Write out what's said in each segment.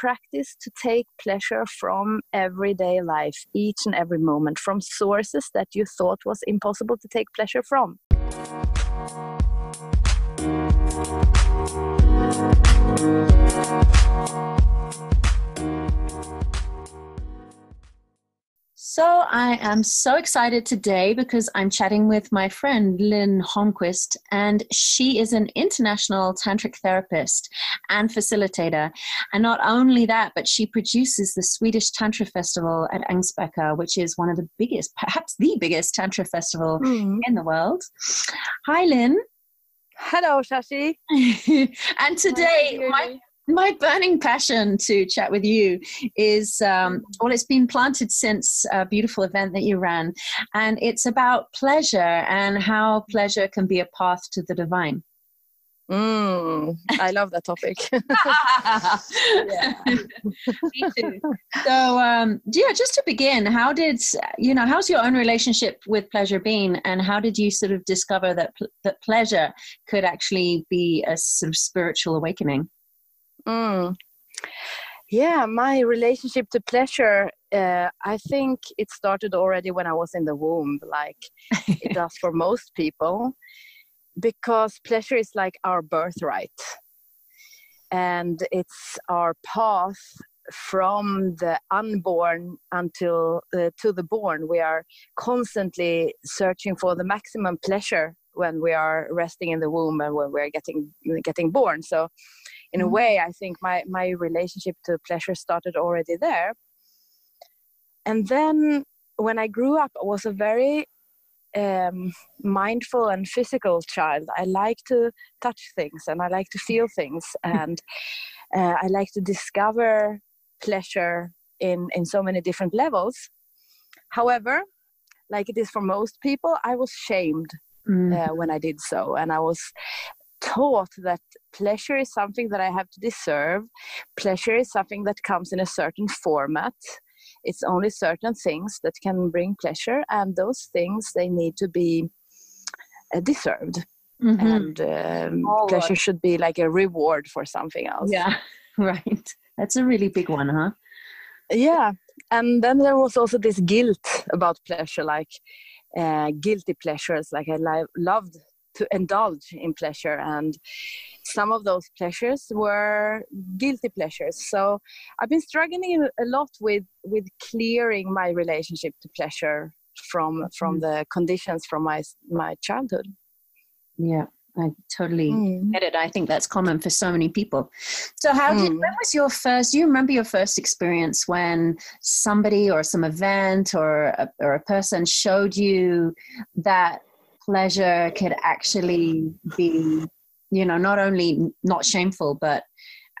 practice to take pleasure from everyday life, each and every moment, from sources that you thought was impossible to take pleasure from. So I am so excited today because I'm chatting with my friend Lynn Holmquist, and she is an international tantric therapist and facilitator. And not only that, but she produces the Swedish Tantra Festival at Ängsbacka, which is one of the biggest, perhaps the biggest tantra festival mm. in the world. Hi, Lynn. Hello, Shashi. and today, my my burning passion to chat with you is um, well it's been planted since a beautiful event that you ran and it's about pleasure and how pleasure can be a path to the divine Mm, I love that topic. Me too. So, um, yeah, just to begin, how did you know? How's your own relationship with pleasure been, and how did you sort of discover that that pleasure could actually be a sort of spiritual awakening? Mm. Yeah, my relationship to pleasure, uh, I think it started already when I was in the womb, like it does for most people, because pleasure is like our birthright. And it's our path from the unborn until uh, to the born. We are constantly searching for the maximum pleasure when we are resting in the womb and when we're getting getting born. So in a mm-hmm. way i think my my relationship to pleasure started already there and then when i grew up i was a very um, mindful and physical child i like to touch things and i like to feel things and uh, i like to discover pleasure in in so many different levels however like it is for most people i was shamed mm. uh, when i did so and i was taught that pleasure is something that I have to deserve. Pleasure is something that comes in a certain format. It's only certain things that can bring pleasure, and those things they need to be uh, deserved. Mm-hmm. And um, oh, pleasure should be like a reward for something else. Yeah, right. That's a really big one, huh? Yeah, and then there was also this guilt about pleasure, like uh, guilty pleasures. Like I li- loved to indulge in pleasure and some of those pleasures were guilty pleasures so i've been struggling a lot with with clearing my relationship to pleasure from from mm. the conditions from my my childhood yeah I totally mm. get it. I think that's common for so many people. So, how did, mm. when was your first, do you remember your first experience when somebody or some event or a, or a person showed you that pleasure could actually be, you know, not only not shameful, but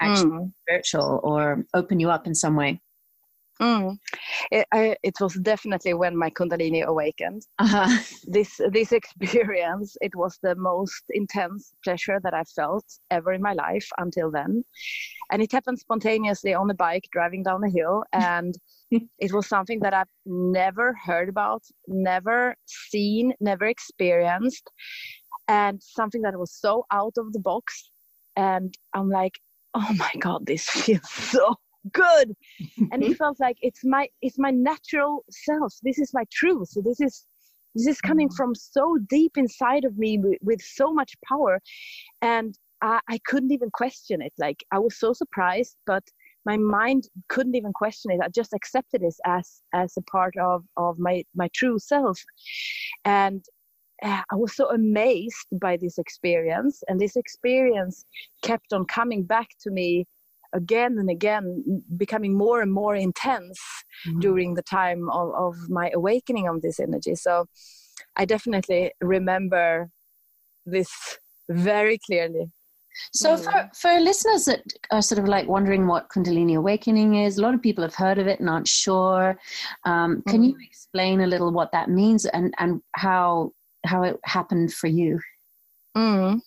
actually mm. spiritual or open you up in some way? Mm. It, I, it, was definitely when my kundalini awakened. Uh-huh. This this experience, it was the most intense pleasure that I felt ever in my life until then, and it happened spontaneously on a bike driving down a hill, and it was something that I've never heard about, never seen, never experienced, and something that was so out of the box. And I'm like, oh my god, this feels so good. And it felt like it's my it's my natural self. This is my truth. So this is this is coming mm. from so deep inside of me with, with so much power. And I, I couldn't even question it. Like i was so surprised but my mind couldn't even question it. I just accepted it as as a part of of my my true self. And uh, i was so amazed by this experience. And this experience kept on coming back to me again and again becoming more and more intense mm-hmm. during the time of, of my awakening of this energy so i definitely remember this very clearly so mm. for, for listeners that are sort of like wondering what kundalini awakening is a lot of people have heard of it and aren't sure um, can mm. you explain a little what that means and, and how how it happened for you mm.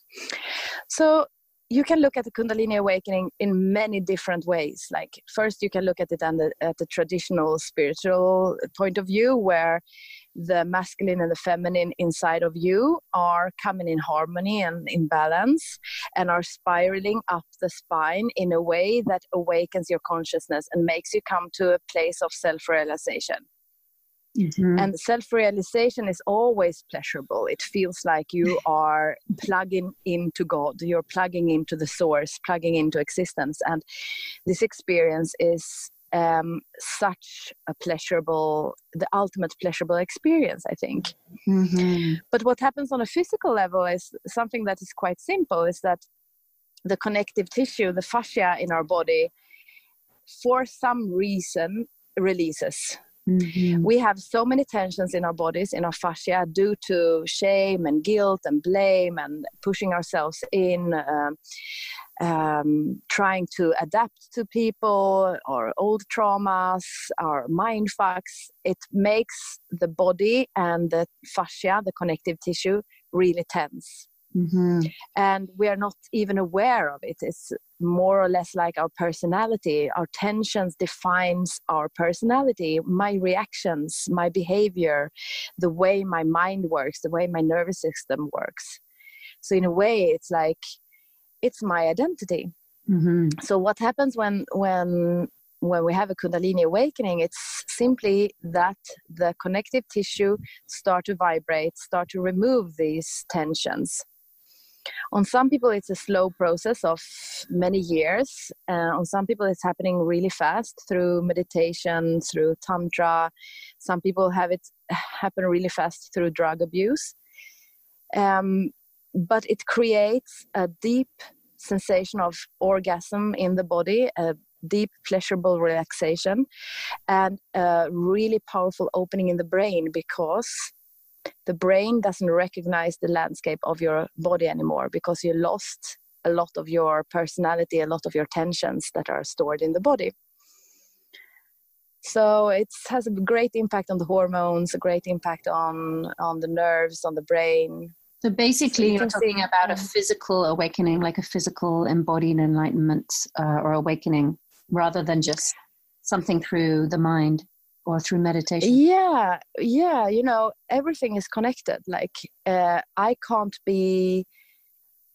so you can look at the kundalini awakening in many different ways like first you can look at it the, at the traditional spiritual point of view where the masculine and the feminine inside of you are coming in harmony and in balance and are spiraling up the spine in a way that awakens your consciousness and makes you come to a place of self realization. Mm-hmm. And self realization is always pleasurable. It feels like you are plugging into God, you're plugging into the source, plugging into existence. And this experience is um, such a pleasurable, the ultimate pleasurable experience, I think. Mm-hmm. But what happens on a physical level is something that is quite simple is that the connective tissue, the fascia in our body, for some reason releases Mm-hmm. We have so many tensions in our bodies, in our fascia, due to shame and guilt and blame and pushing ourselves in, um, um, trying to adapt to people or old traumas or mind fucks. It makes the body and the fascia, the connective tissue, really tense. Mm-hmm. And we are not even aware of it. It's more or less like our personality. Our tensions defines our personality, my reactions, my behavior, the way my mind works, the way my nervous system works. So in a way, it's like it's my identity. Mm-hmm. So what happens when when when we have a kundalini awakening it's simply that the connective tissue start to vibrate start to remove these tensions on some people it's a slow process of many years. Uh, on some people it's happening really fast through meditation through tantra. Some people have it happen really fast through drug abuse. Um, but it creates a deep sensation of orgasm in the body a deep pleasurable relaxation and a really powerful opening in the brain because the brain doesn't recognize the landscape of your body anymore because you lost a lot of your personality, a lot of your tensions that are stored in the body. So it has a great impact on the hormones, a great impact on on the nerves, on the brain. So basically, you're talking about a physical awakening, like a physical embodied enlightenment uh, or awakening, rather than just something through the mind or through meditation? Yeah yeah you know everything is connected like uh, i can't be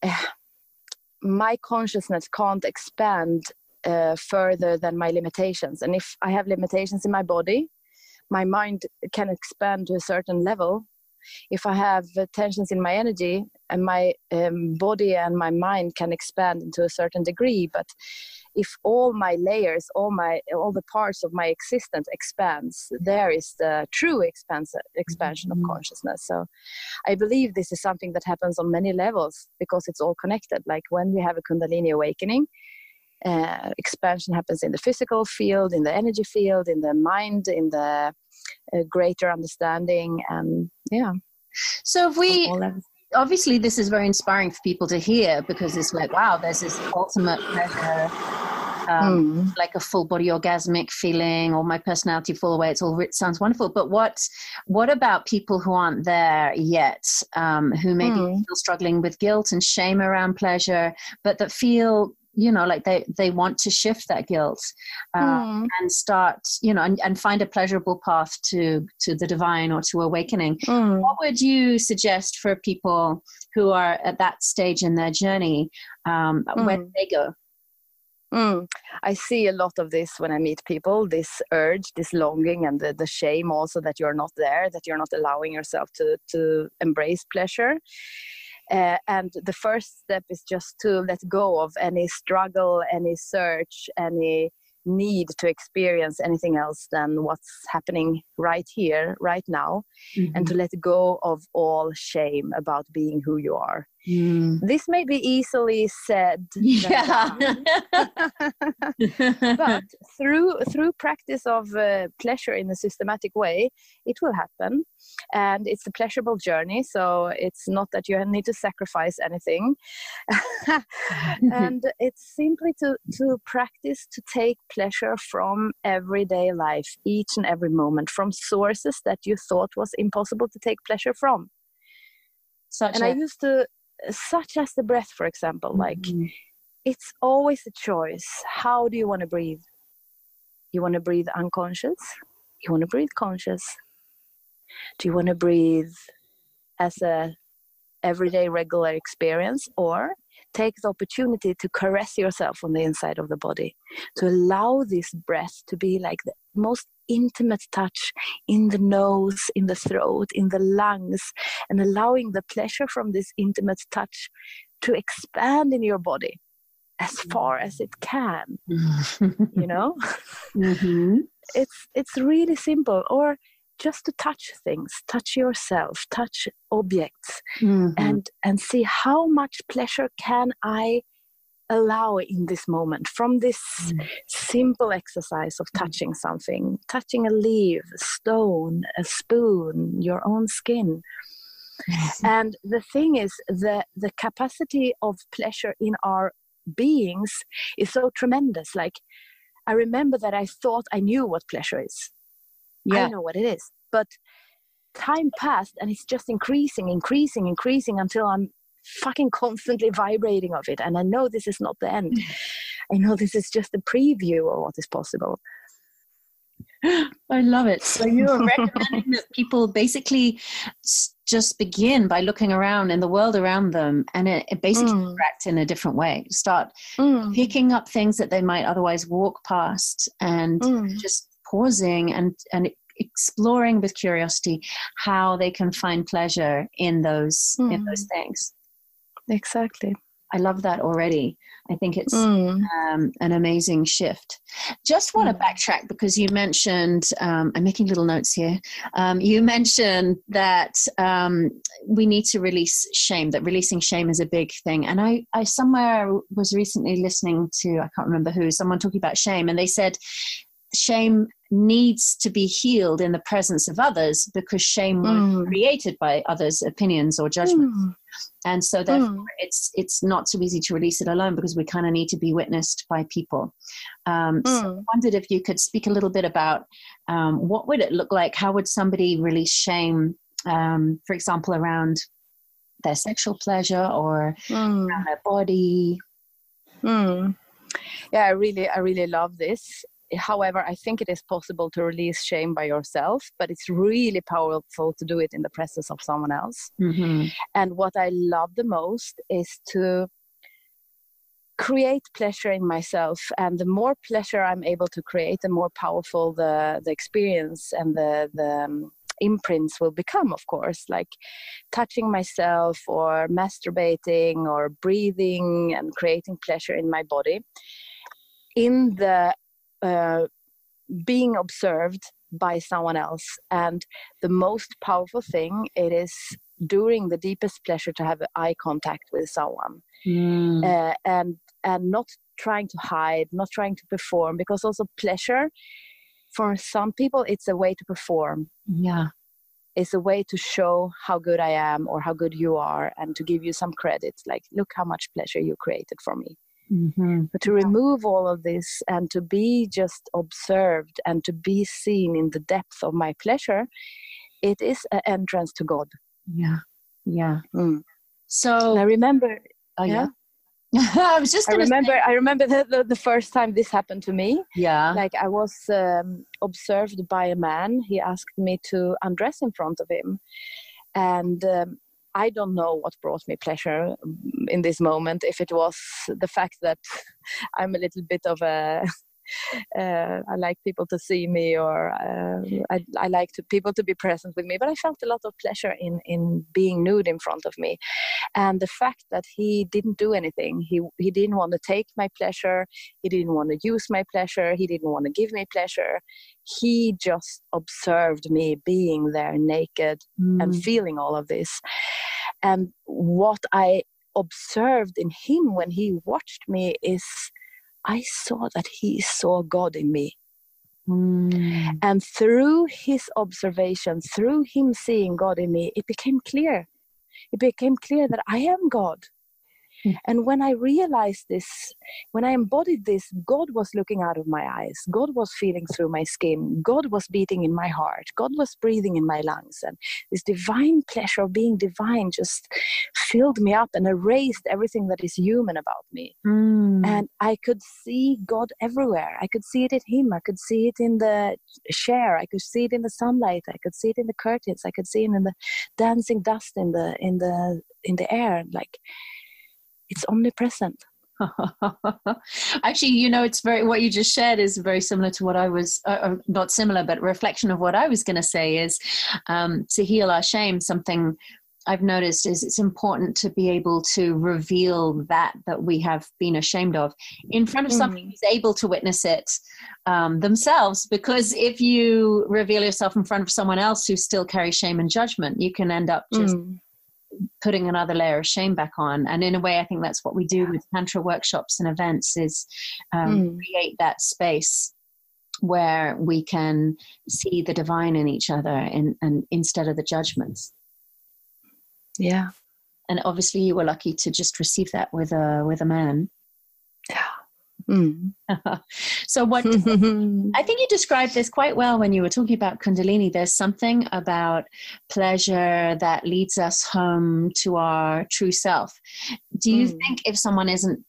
uh, my consciousness can't expand uh, further than my limitations and if i have limitations in my body my mind can expand to a certain level. If i have tensions in my energy and my um, body and my mind can expand into a certain degree but if all my layers all my all the parts of my existence expands there is the true expansion expansion mm-hmm. of consciousness. So i believe this is something that happens on many levels because it's all connected. Like when we have a kundalini awakening uh, expansion happens in the physical field in the energy field in the mind in the uh, greater understanding and yeah. So if we obviously this is very inspiring for people to hear because it's like wow there's this ultimate pleasure um, mm. like a full body orgasmic feeling or my personality fall away it's all it sounds wonderful but what what about people who aren't there yet um, who maybe mm. still struggling with guilt and shame around pleasure but that feel you know like they they want to shift that guilt uh, mm. and start you know and, and find a pleasurable path to to the divine or to awakening mm. what would you suggest for people who are at that stage in their journey um, mm. when they go Mm. I see a lot of this when I meet people this urge, this longing, and the, the shame also that you're not there, that you're not allowing yourself to, to embrace pleasure. Uh, and the first step is just to let go of any struggle, any search, any need to experience anything else than what's happening right here, right now, mm-hmm. and to let go of all shame about being who you are. Mm. This may be easily said, yeah. but through through practice of uh, pleasure in a systematic way, it will happen, and it's a pleasurable journey. So it's not that you need to sacrifice anything, and it's simply to to practice to take pleasure from everyday life, each and every moment, from sources that you thought was impossible to take pleasure from. Such and a- I used to such as the breath for example like mm-hmm. it's always a choice. How do you want to breathe? You want to breathe unconscious? You want to breathe conscious? Do you want to breathe as a everyday regular experience or take the opportunity to caress yourself on the inside of the body to allow this breath to be like the most intimate touch in the nose in the throat in the lungs and allowing the pleasure from this intimate touch to expand in your body as far as it can you know mm-hmm. it's it's really simple or just to touch things touch yourself touch objects mm-hmm. and and see how much pleasure can i allow in this moment from this mm. simple exercise of mm. touching something touching a leaf a stone a spoon your own skin and the thing is the the capacity of pleasure in our beings is so tremendous like i remember that i thought i knew what pleasure is yeah. I know what it is. But time passed and it's just increasing, increasing, increasing until I'm fucking constantly vibrating of it. And I know this is not the end. I know this is just a preview of what is possible. I love it. So you're recommending that people basically just begin by looking around in the world around them and it, it basically mm. interact in a different way. Start mm. picking up things that they might otherwise walk past and mm. just pausing and and exploring with curiosity how they can find pleasure in those mm. in those hmm. things exactly. I love that already. I think it's mm. um, an amazing shift. Just want to mm. backtrack because you mentioned um, i'm making little notes here. Um, you mentioned that um, we need to release shame that releasing shame is a big thing. And i i somewhere was recently listening to i can't remember who someone talking about shame and they said shame needs to be healed in the presence of others because shame mm. was created by others' opinions or judgments. Mm. And so therefore mm. it's it's not so easy to release it alone because we kind of need to be witnessed by people. Um, so mm. I wondered if you could speak a little bit about um, what would it look like? How would somebody release shame, um, for example, around their sexual pleasure or mm. around their body? Mm. Yeah, I really, I really love this however, I think it is possible to release shame by yourself, but it's really powerful to do it in the presence of someone else. Mm-hmm. And what I love the most is to create pleasure in myself and the more pleasure i'm able to create the more powerful the the experience and the the um, imprints will become of course like touching myself or masturbating or breathing and creating pleasure in my body in the uh, being observed by someone else. And the most powerful thing it is during the deepest pleasure to have eye contact with someone. Mm. uh, and and not trying to hide not trying to perform because also pleasure for some people it's a way to perform. Yeah. It's a way to show how good i am or how good you are and to give you some credit like look how much pleasure you created for me Mm-hmm. To remove all of this and to be just observed and to be seen in the depth of my pleasure, it is an entrance to God. Yeah, yeah. Mm. So and I remember. Oh, yeah. yeah. I was just. I remember. Say. I remember the, the, the first time this happened to me. Yeah. Like I was um, observed by a man. He asked me to undress in front of him, and um, I don't know what brought me pleasure mm, in this moment. If it was the fact that I'm a little bit of a uh, I like people to see me, or uh, I, I, like to, people to be present with me. But I felt a lot of pleasure in in being nude in front of me, and the fact that he didn't do anything. He he didn't want to take my pleasure. He didn't want to use my pleasure. He didn't want to give me pleasure. He just observed me being there naked mm. and feeling all of this. And what I observed in him when he watched me is I saw that he saw God in me. Mm. And through his observation, through him seeing God in me, it became clear. It became clear that I am God. Mm. And when I realized this, when I embodied this, God was looking out of my eyes. God was feeling through my skin. God was beating in my heart. God was breathing in my lungs. And this divine pleasure of being divine just filled me up and erased everything that is human about me. Mm. And I could see God everywhere. I could see it in Him. I could see it in the chair. I could see it in the sunlight. I could see it in the curtains. I could see it in the dancing dust in the in the in the air. Like it's omnipresent actually you know it's very what you just shared is very similar to what i was uh, uh not similar but reflection of what i was going to say is um, to heal our shame something I've noticed is it's important to be able to reveal that that we have been ashamed of in front of mm. somebody who's able to witness it um, themselves. Because if you reveal yourself in front of someone else who still carries shame and judgment, you can end up just mm putting another layer of shame back on. And in a way i think that's what we do with tantra workshops and events is um, mm. create that space where we can see the divine in each other and, and instead of the judgments. Yeah. And obviously you were lucky to just receive that with a with a man. Yeah Mm. so, what I think you described this quite well when you were talking about Kundalini. There's something about pleasure that leads us home to our true self. Do you mm. think if someone isn't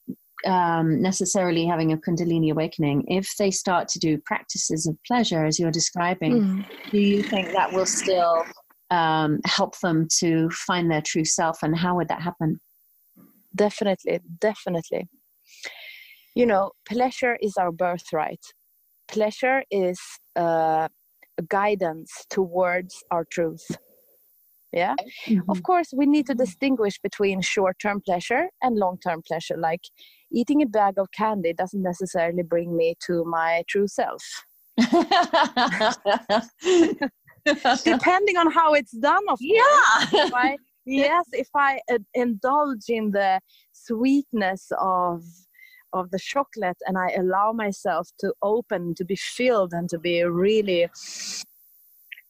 um, necessarily having a Kundalini awakening, if they start to do practices of pleasure, as you're describing, mm. do you think that will still um, help them to find their true self? And how would that happen? Definitely, definitely you know, pleasure is our birthright. Pleasure is uh, a guidance towards our truth. Yeah. Mm-hmm. Of course, we need to distinguish between short term pleasure and long term pleasure. Like eating a bag of candy doesn't necessarily bring me to my true self. Depending on how it's done, of yeah. course. If I, yes, if I uh, indulge in the sweetness of of the chocolate and I allow myself to open, to be filled, and to be really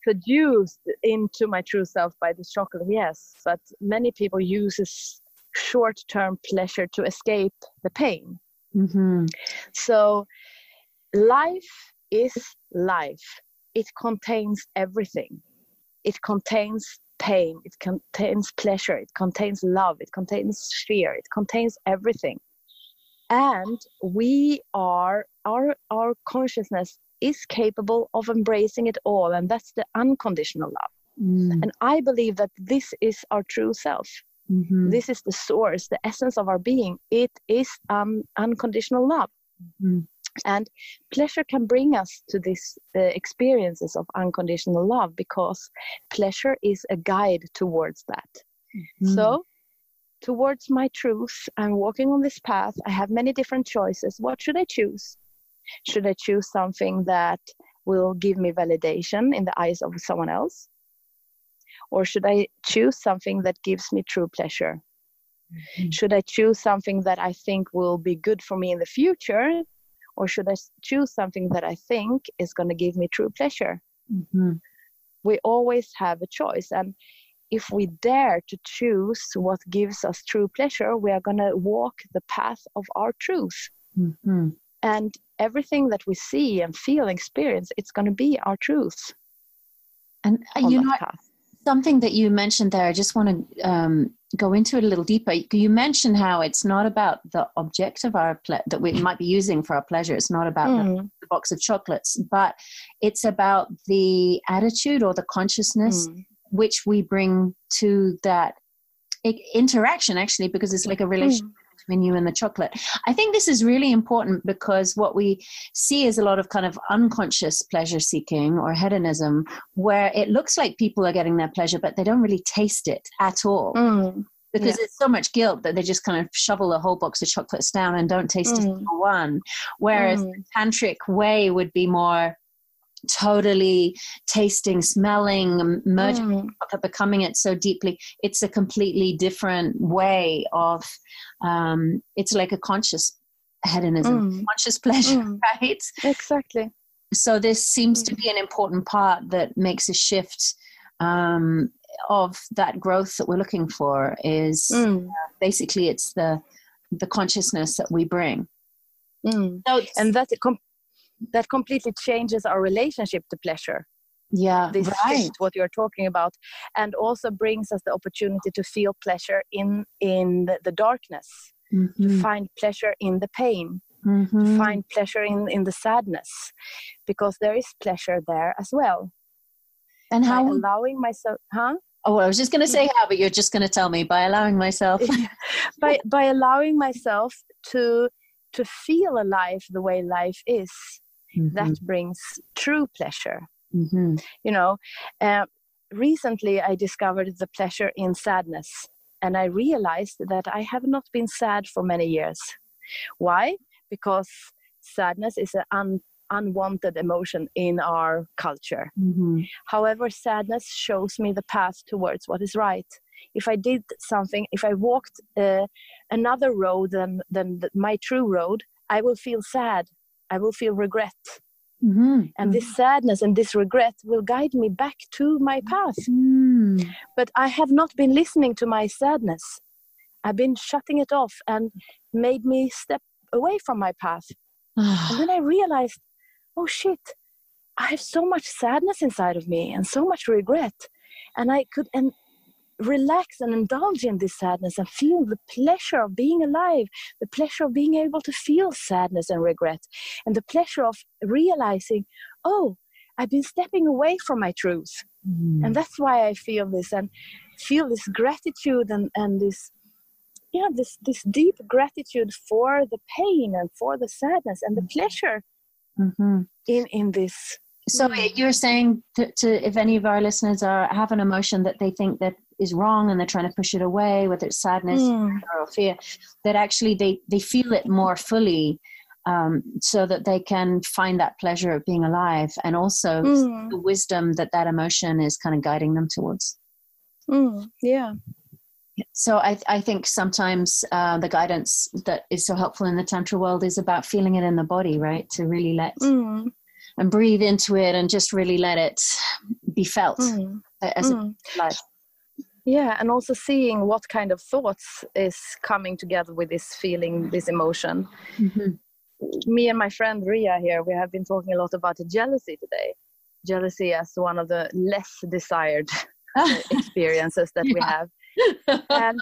seduced into my true self by the chocolate, yes. But many people use this short term pleasure to escape the pain. Mm-hmm. So life is life, it contains everything. It contains pain, it contains pleasure, it contains love, it contains fear, it contains everything and we are our our consciousness is capable of embracing it all and that's the unconditional love mm. and i believe that this is our true self mm-hmm. this is the source the essence of our being it is um, unconditional love mm. and pleasure can bring us to these uh, experiences of unconditional love because pleasure is a guide towards that mm-hmm. so towards my truth. I'm walking on this path. I have many different choices. What should I choose? Should I choose something that will give me validation in the eyes of someone else? Or should I choose something that gives me true pleasure? Mm-hmm. Should I choose something that I think will be good for me in the future? Or should I choose something that I think is going to give me true pleasure? Mm-hmm. We always have a choice. And if we dare to choose what gives us true pleasure, we are going to walk the path of our truth. Mm-hmm. And everything that we see and feel and experience, it's going to be our truth. And uh, you know, path. something that you mentioned there, I just want to um, go into it a little deeper. You mentioned how it's not about the object of our ple- that we might be using for our pleasure. It's not about mm. the, the, box of chocolates, but it's about the attitude or the consciousness mm which we bring to that interaction actually because it's like a relationship mm. between you and the chocolate i think this is really important because what we see is a lot of kind of unconscious pleasure seeking or hedonism where it looks like people are getting their pleasure but they don't really taste it at all mm. because yeah. it's so much guilt that they just kind of shovel a whole box of chocolates down and don't taste mm. a single one whereas mm. the tantric way would be more totally tasting, smelling, merging, mm. becoming it so deeply. It's a completely different way of. Um, it's like a conscious hedonism, mm. conscious pleasure, mm. right? Exactly. So this seems to mm. be an important part that makes a shift um, of that growth that we're looking for is mm. uh, basically it's the the consciousness that we bring. Mm. So and that com- that completely changes our relationship to pleasure. Yeah, this right. Shift, what you're talking about, and also brings us the opportunity to feel pleasure in in the, the darkness, mm-hmm. to find pleasure in the pain, mm-hmm. find pleasure in in the sadness, because there is pleasure there as well. And how by allowing myself, huh? Oh, I was just going to say how, but you're just going to tell me by allowing myself. by by allowing myself to to feel alive the way life is, mm-hmm. that brings true pleasure. Mm-hmm. You know, uh, recently I discovered the pleasure in sadness, and I realized that I have not been sad for many years. Why? Because sadness is an un- unwanted emotion in our culture. Mm-hmm. However, sadness shows me the path towards what is right. If I did something, if I walked uh, another road than, than the, my true road, I will feel sad. I will feel regret. Mm-hmm. And this sadness and this regret will guide me back to my path. Mm. But I have not been listening to my sadness. I've been shutting it off and made me step away from my path. and then I realized oh shit i have so much sadness inside of me and so much regret and i could and relax and indulge in this sadness and feel the pleasure of being alive the pleasure of being able to feel sadness and regret and the pleasure of realizing oh i've been stepping away from my truth mm. and that's why i feel this and feel this gratitude and, and this yeah this this deep gratitude for the pain and for the sadness and the pleasure mm-hmm. in in this so you're saying to, to, if any of our listeners are have an emotion that they think that is wrong and they're trying to push it away whether it's sadness mm. or fear that actually they they feel it more fully um, so that they can find that pleasure of being alive and also mm. the wisdom that that emotion is kind of guiding them towards mm. yeah so I, I think sometimes uh, the guidance that is so helpful in the tantra world is about feeling it in the body right to really let mm. And breathe into it and just really let it be felt mm. as mm. life yeah and also seeing what kind of thoughts is coming together with this feeling this emotion mm-hmm. me and my friend ria here we have been talking a lot about jealousy today jealousy as one of the less desired experiences that we have and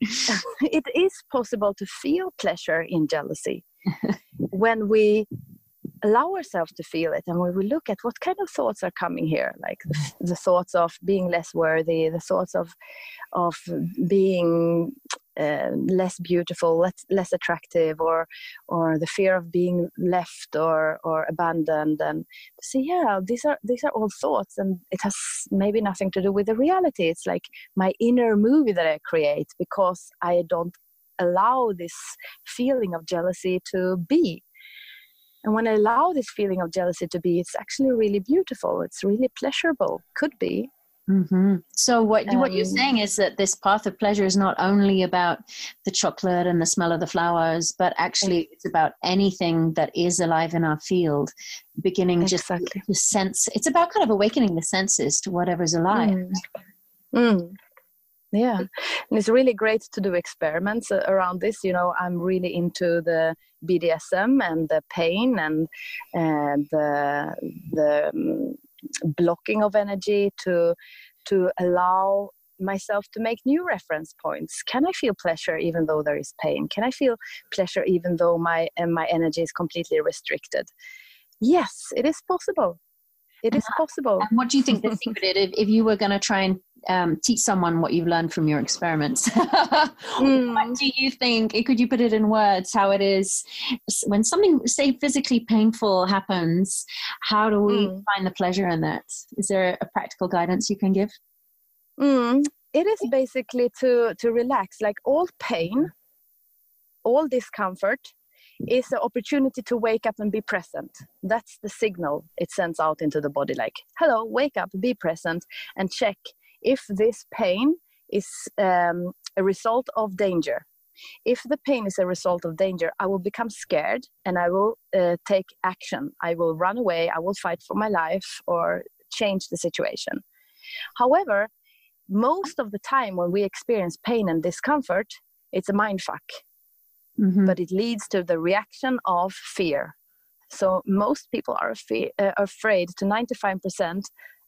it is possible to feel pleasure in jealousy when we allow ourselves to feel it and when we look at what kind of thoughts are coming here like the, the thoughts of being less worthy the thoughts of of being uh, less beautiful, less, less attractive, or or the fear of being left or or abandoned, and see, yeah, these are these are all thoughts, and it has maybe nothing to do with the reality. It's like my inner movie that I create because I don't allow this feeling of jealousy to be. And when I allow this feeling of jealousy to be, it's actually really beautiful. It's really pleasurable. Could be. Mm-hmm. So what um, what you're um, saying is that this path of pleasure is not only about the chocolate and the smell of the flowers, but actually it's about anything that is alive in our field, beginning exactly. just to sense. It's about kind of awakening the senses to whatever's alive. Mm. Mm. Yeah, and it's really great to do experiments uh, around this. You know, I'm really into the BDSM and the pain and and the the um, blocking of energy to to allow myself to make new reference points. Can i feel pleasure even though there is pain? Can i feel pleasure even though my uh, my energy is completely restricted? Yes it is possible it is possible and what do you think the secret is if, if you were going to try and um, teach someone what you've learned from your experiments. mm. What do you think? Could you put it in words how it is when something, say, physically painful happens? How do we mm. find the pleasure in that? Is there a practical guidance you can give? Mm. It is basically to to relax. Like all pain, all discomfort is an opportunity to wake up and be present. That's the signal it sends out into the body like, hello, wake up, be present, and check if this pain is um, a result of danger. If the pain is a result of danger, I will become scared and I will uh, take action. I will run away, I will fight for my life or change the situation. However, most of the time when we experience pain and discomfort, it's a mind fuck. Mm-hmm. But it leads to the reaction of fear. So most people are afraid, uh, afraid to 95%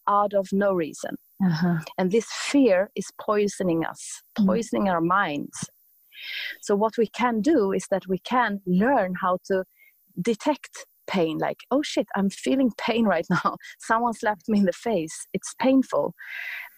out of no reason. Uh-huh. And this fear is poisoning us, mm. poisoning mm. our minds. So, what we can do is that we can learn how to detect pain like, oh shit, I'm feeling pain right now. Someone slapped me in the face. It's painful.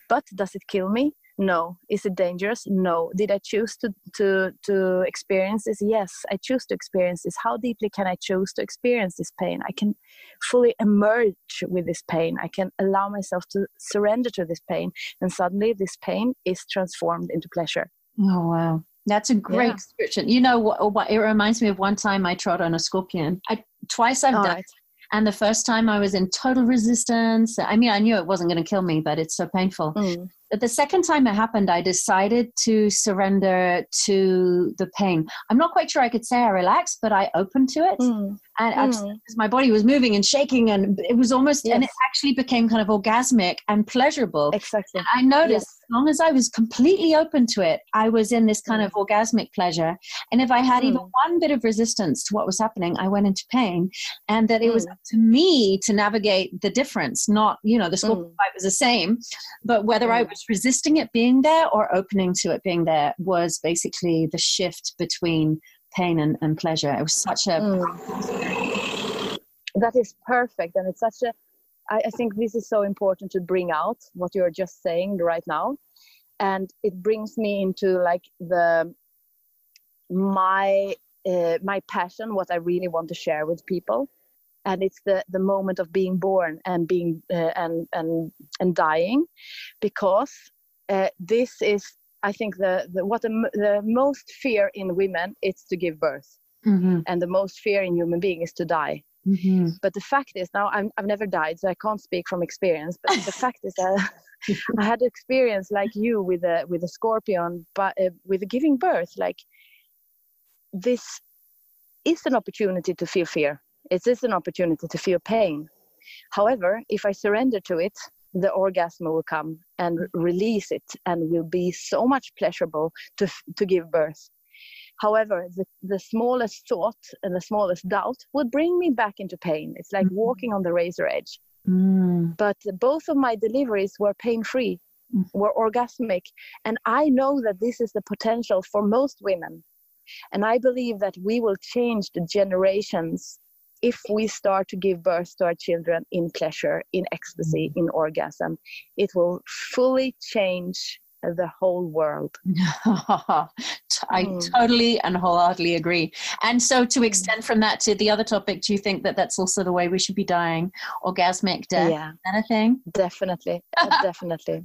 But does it kill me? No is it dangerous no did i choose to to to experience this yes i choose to experience this how deeply can i choose to experience this pain i can fully emerge with this pain i can allow myself to surrender to this pain and suddenly this pain is transformed into pleasure oh wow that's a great yeah. description. You know what, what? It reminds me of one time I trod on a scorpion. I twice I've done right. And the first time I was in total resistance. I mean, I knew it wasn't going to kill me, but it's so painful. Mm. But the second time it happened, I decided to surrender to the pain. I'm not quite sure I could say I relaxed, but I opened to it. Mm. And mm. my body was moving and shaking, and it was almost, yes. and it actually became kind of orgasmic and pleasurable. Exactly. And I noticed yes. as long as I was completely open to it, I was in this kind mm. of orgasmic pleasure. And if I had even mm. one bit of resistance to what was happening, I went into pain. And that it was mm. up to me to navigate the difference, not, you know, the scorpion mm. fight was the same, but whether I was resisting it being there or opening to it being there was basically the shift between pain and, and pleasure. It was such a. Mm. That is perfect. And it's such a. I, I think this is so important to bring out what you're just saying right now. And it brings me into like the my uh, my passion, what I really want to share with people, and it's the the moment of being born and being uh, and and and dying, because uh, this is I think the, the what the, the most fear in women is to give birth, mm-hmm. and the most fear in human being is to die. Mm-hmm. But the fact is now i have never died, so I can't speak from experience. But the fact is that I had experience like you with a with a scorpion, but uh, with giving birth. Like this is an opportunity to feel fear. It is an opportunity to feel pain. However, if I surrender to it, the orgasm will come and release it and will be so much pleasurable to, to give birth. However, the, the smallest thought and the smallest doubt would bring me back into pain. It's like mm. walking on the razor edge. Mm. But both of my deliveries were pain free, mm. were orgasmic. And I know that this is the potential for most women. And I believe that we will change the generations if we start to give birth to our children in pleasure, in ecstasy, mm. in orgasm, it will fully change the whole world. I mm. totally and wholeheartedly agree. And so, to mm. extend from that to the other topic, do you think that that's also the way we should be dying? Orgasmic death? Yeah. Anything? Definitely. definitely.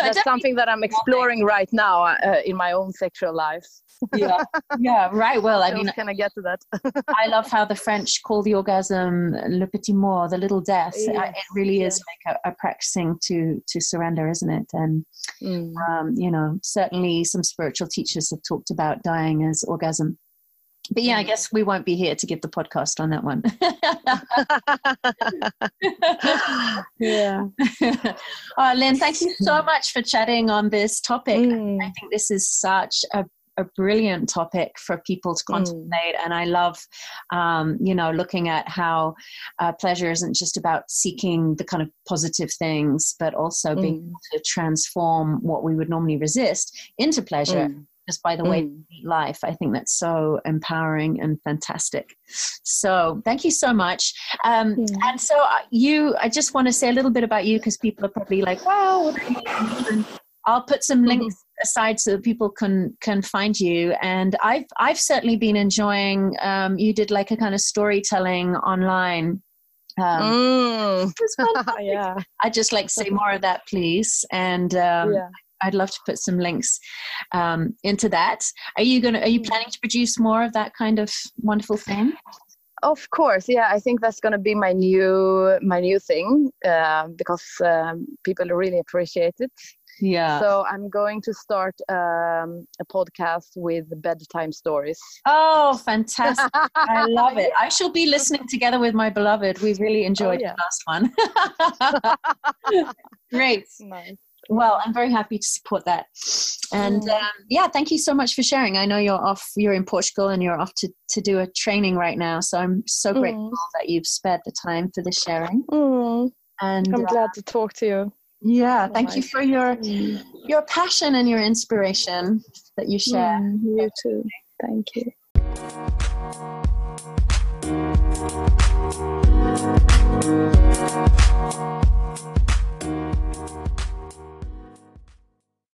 That's something that I'm exploring right now uh, in my own sexual life yeah, yeah, right. Well, I mean, can I get to that? I love how the French call the orgasm le petit mort, the little death. Yes, it really is like a, a, practicing to to surrender, isn't it? And mm. um, you know, certainly some spiritual teachers have talked about dying as orgasm. But yeah, I guess we won't be here to give the podcast on that one. Yeah. oh, Lynn, thank you so much for chatting on this topic. Mm. I think this is such a a brilliant topic for people to mm. contemplate. Mm. And I love, um, you know, looking at how uh, pleasure isn't just about seeking the kind of positive things, but also mm. being able to transform what we would normally resist into pleasure. Mm. Just by the way mm. life, I think that's so empowering and fantastic. So, thank you so much. Um, mm. And so, uh, you, I just want to say a little bit about you because people are probably like, "Wow, I'll put some mm-hmm. links aside so that people can can find you. And I've I've certainly been enjoying. Um, you did like a kind of storytelling online. Um, mm. yeah. I just like say more of that, please. And um, yeah. I'd love to put some links um, into that. Are you gonna? Are you mm. planning to produce more of that kind of wonderful thing? Of course, yeah. I think that's going to be my new my new thing uh, because um, people really appreciate it. Yeah. So I'm going to start um, a podcast with bedtime stories. Oh, fantastic. I love it. I shall be listening together with my beloved. We really enjoyed oh, yeah. the last one. Great. Nice. Well, I'm very happy to support that. And mm. um, yeah, thank you so much for sharing. I know you're off, you're in Portugal and you're off to, to do a training right now. So I'm so mm. grateful that you've spared the time for the sharing. Mm. And I'm uh, glad to talk to you. Yeah, oh thank you for your your passion and your inspiration that you share. Mm, you too. Thank you.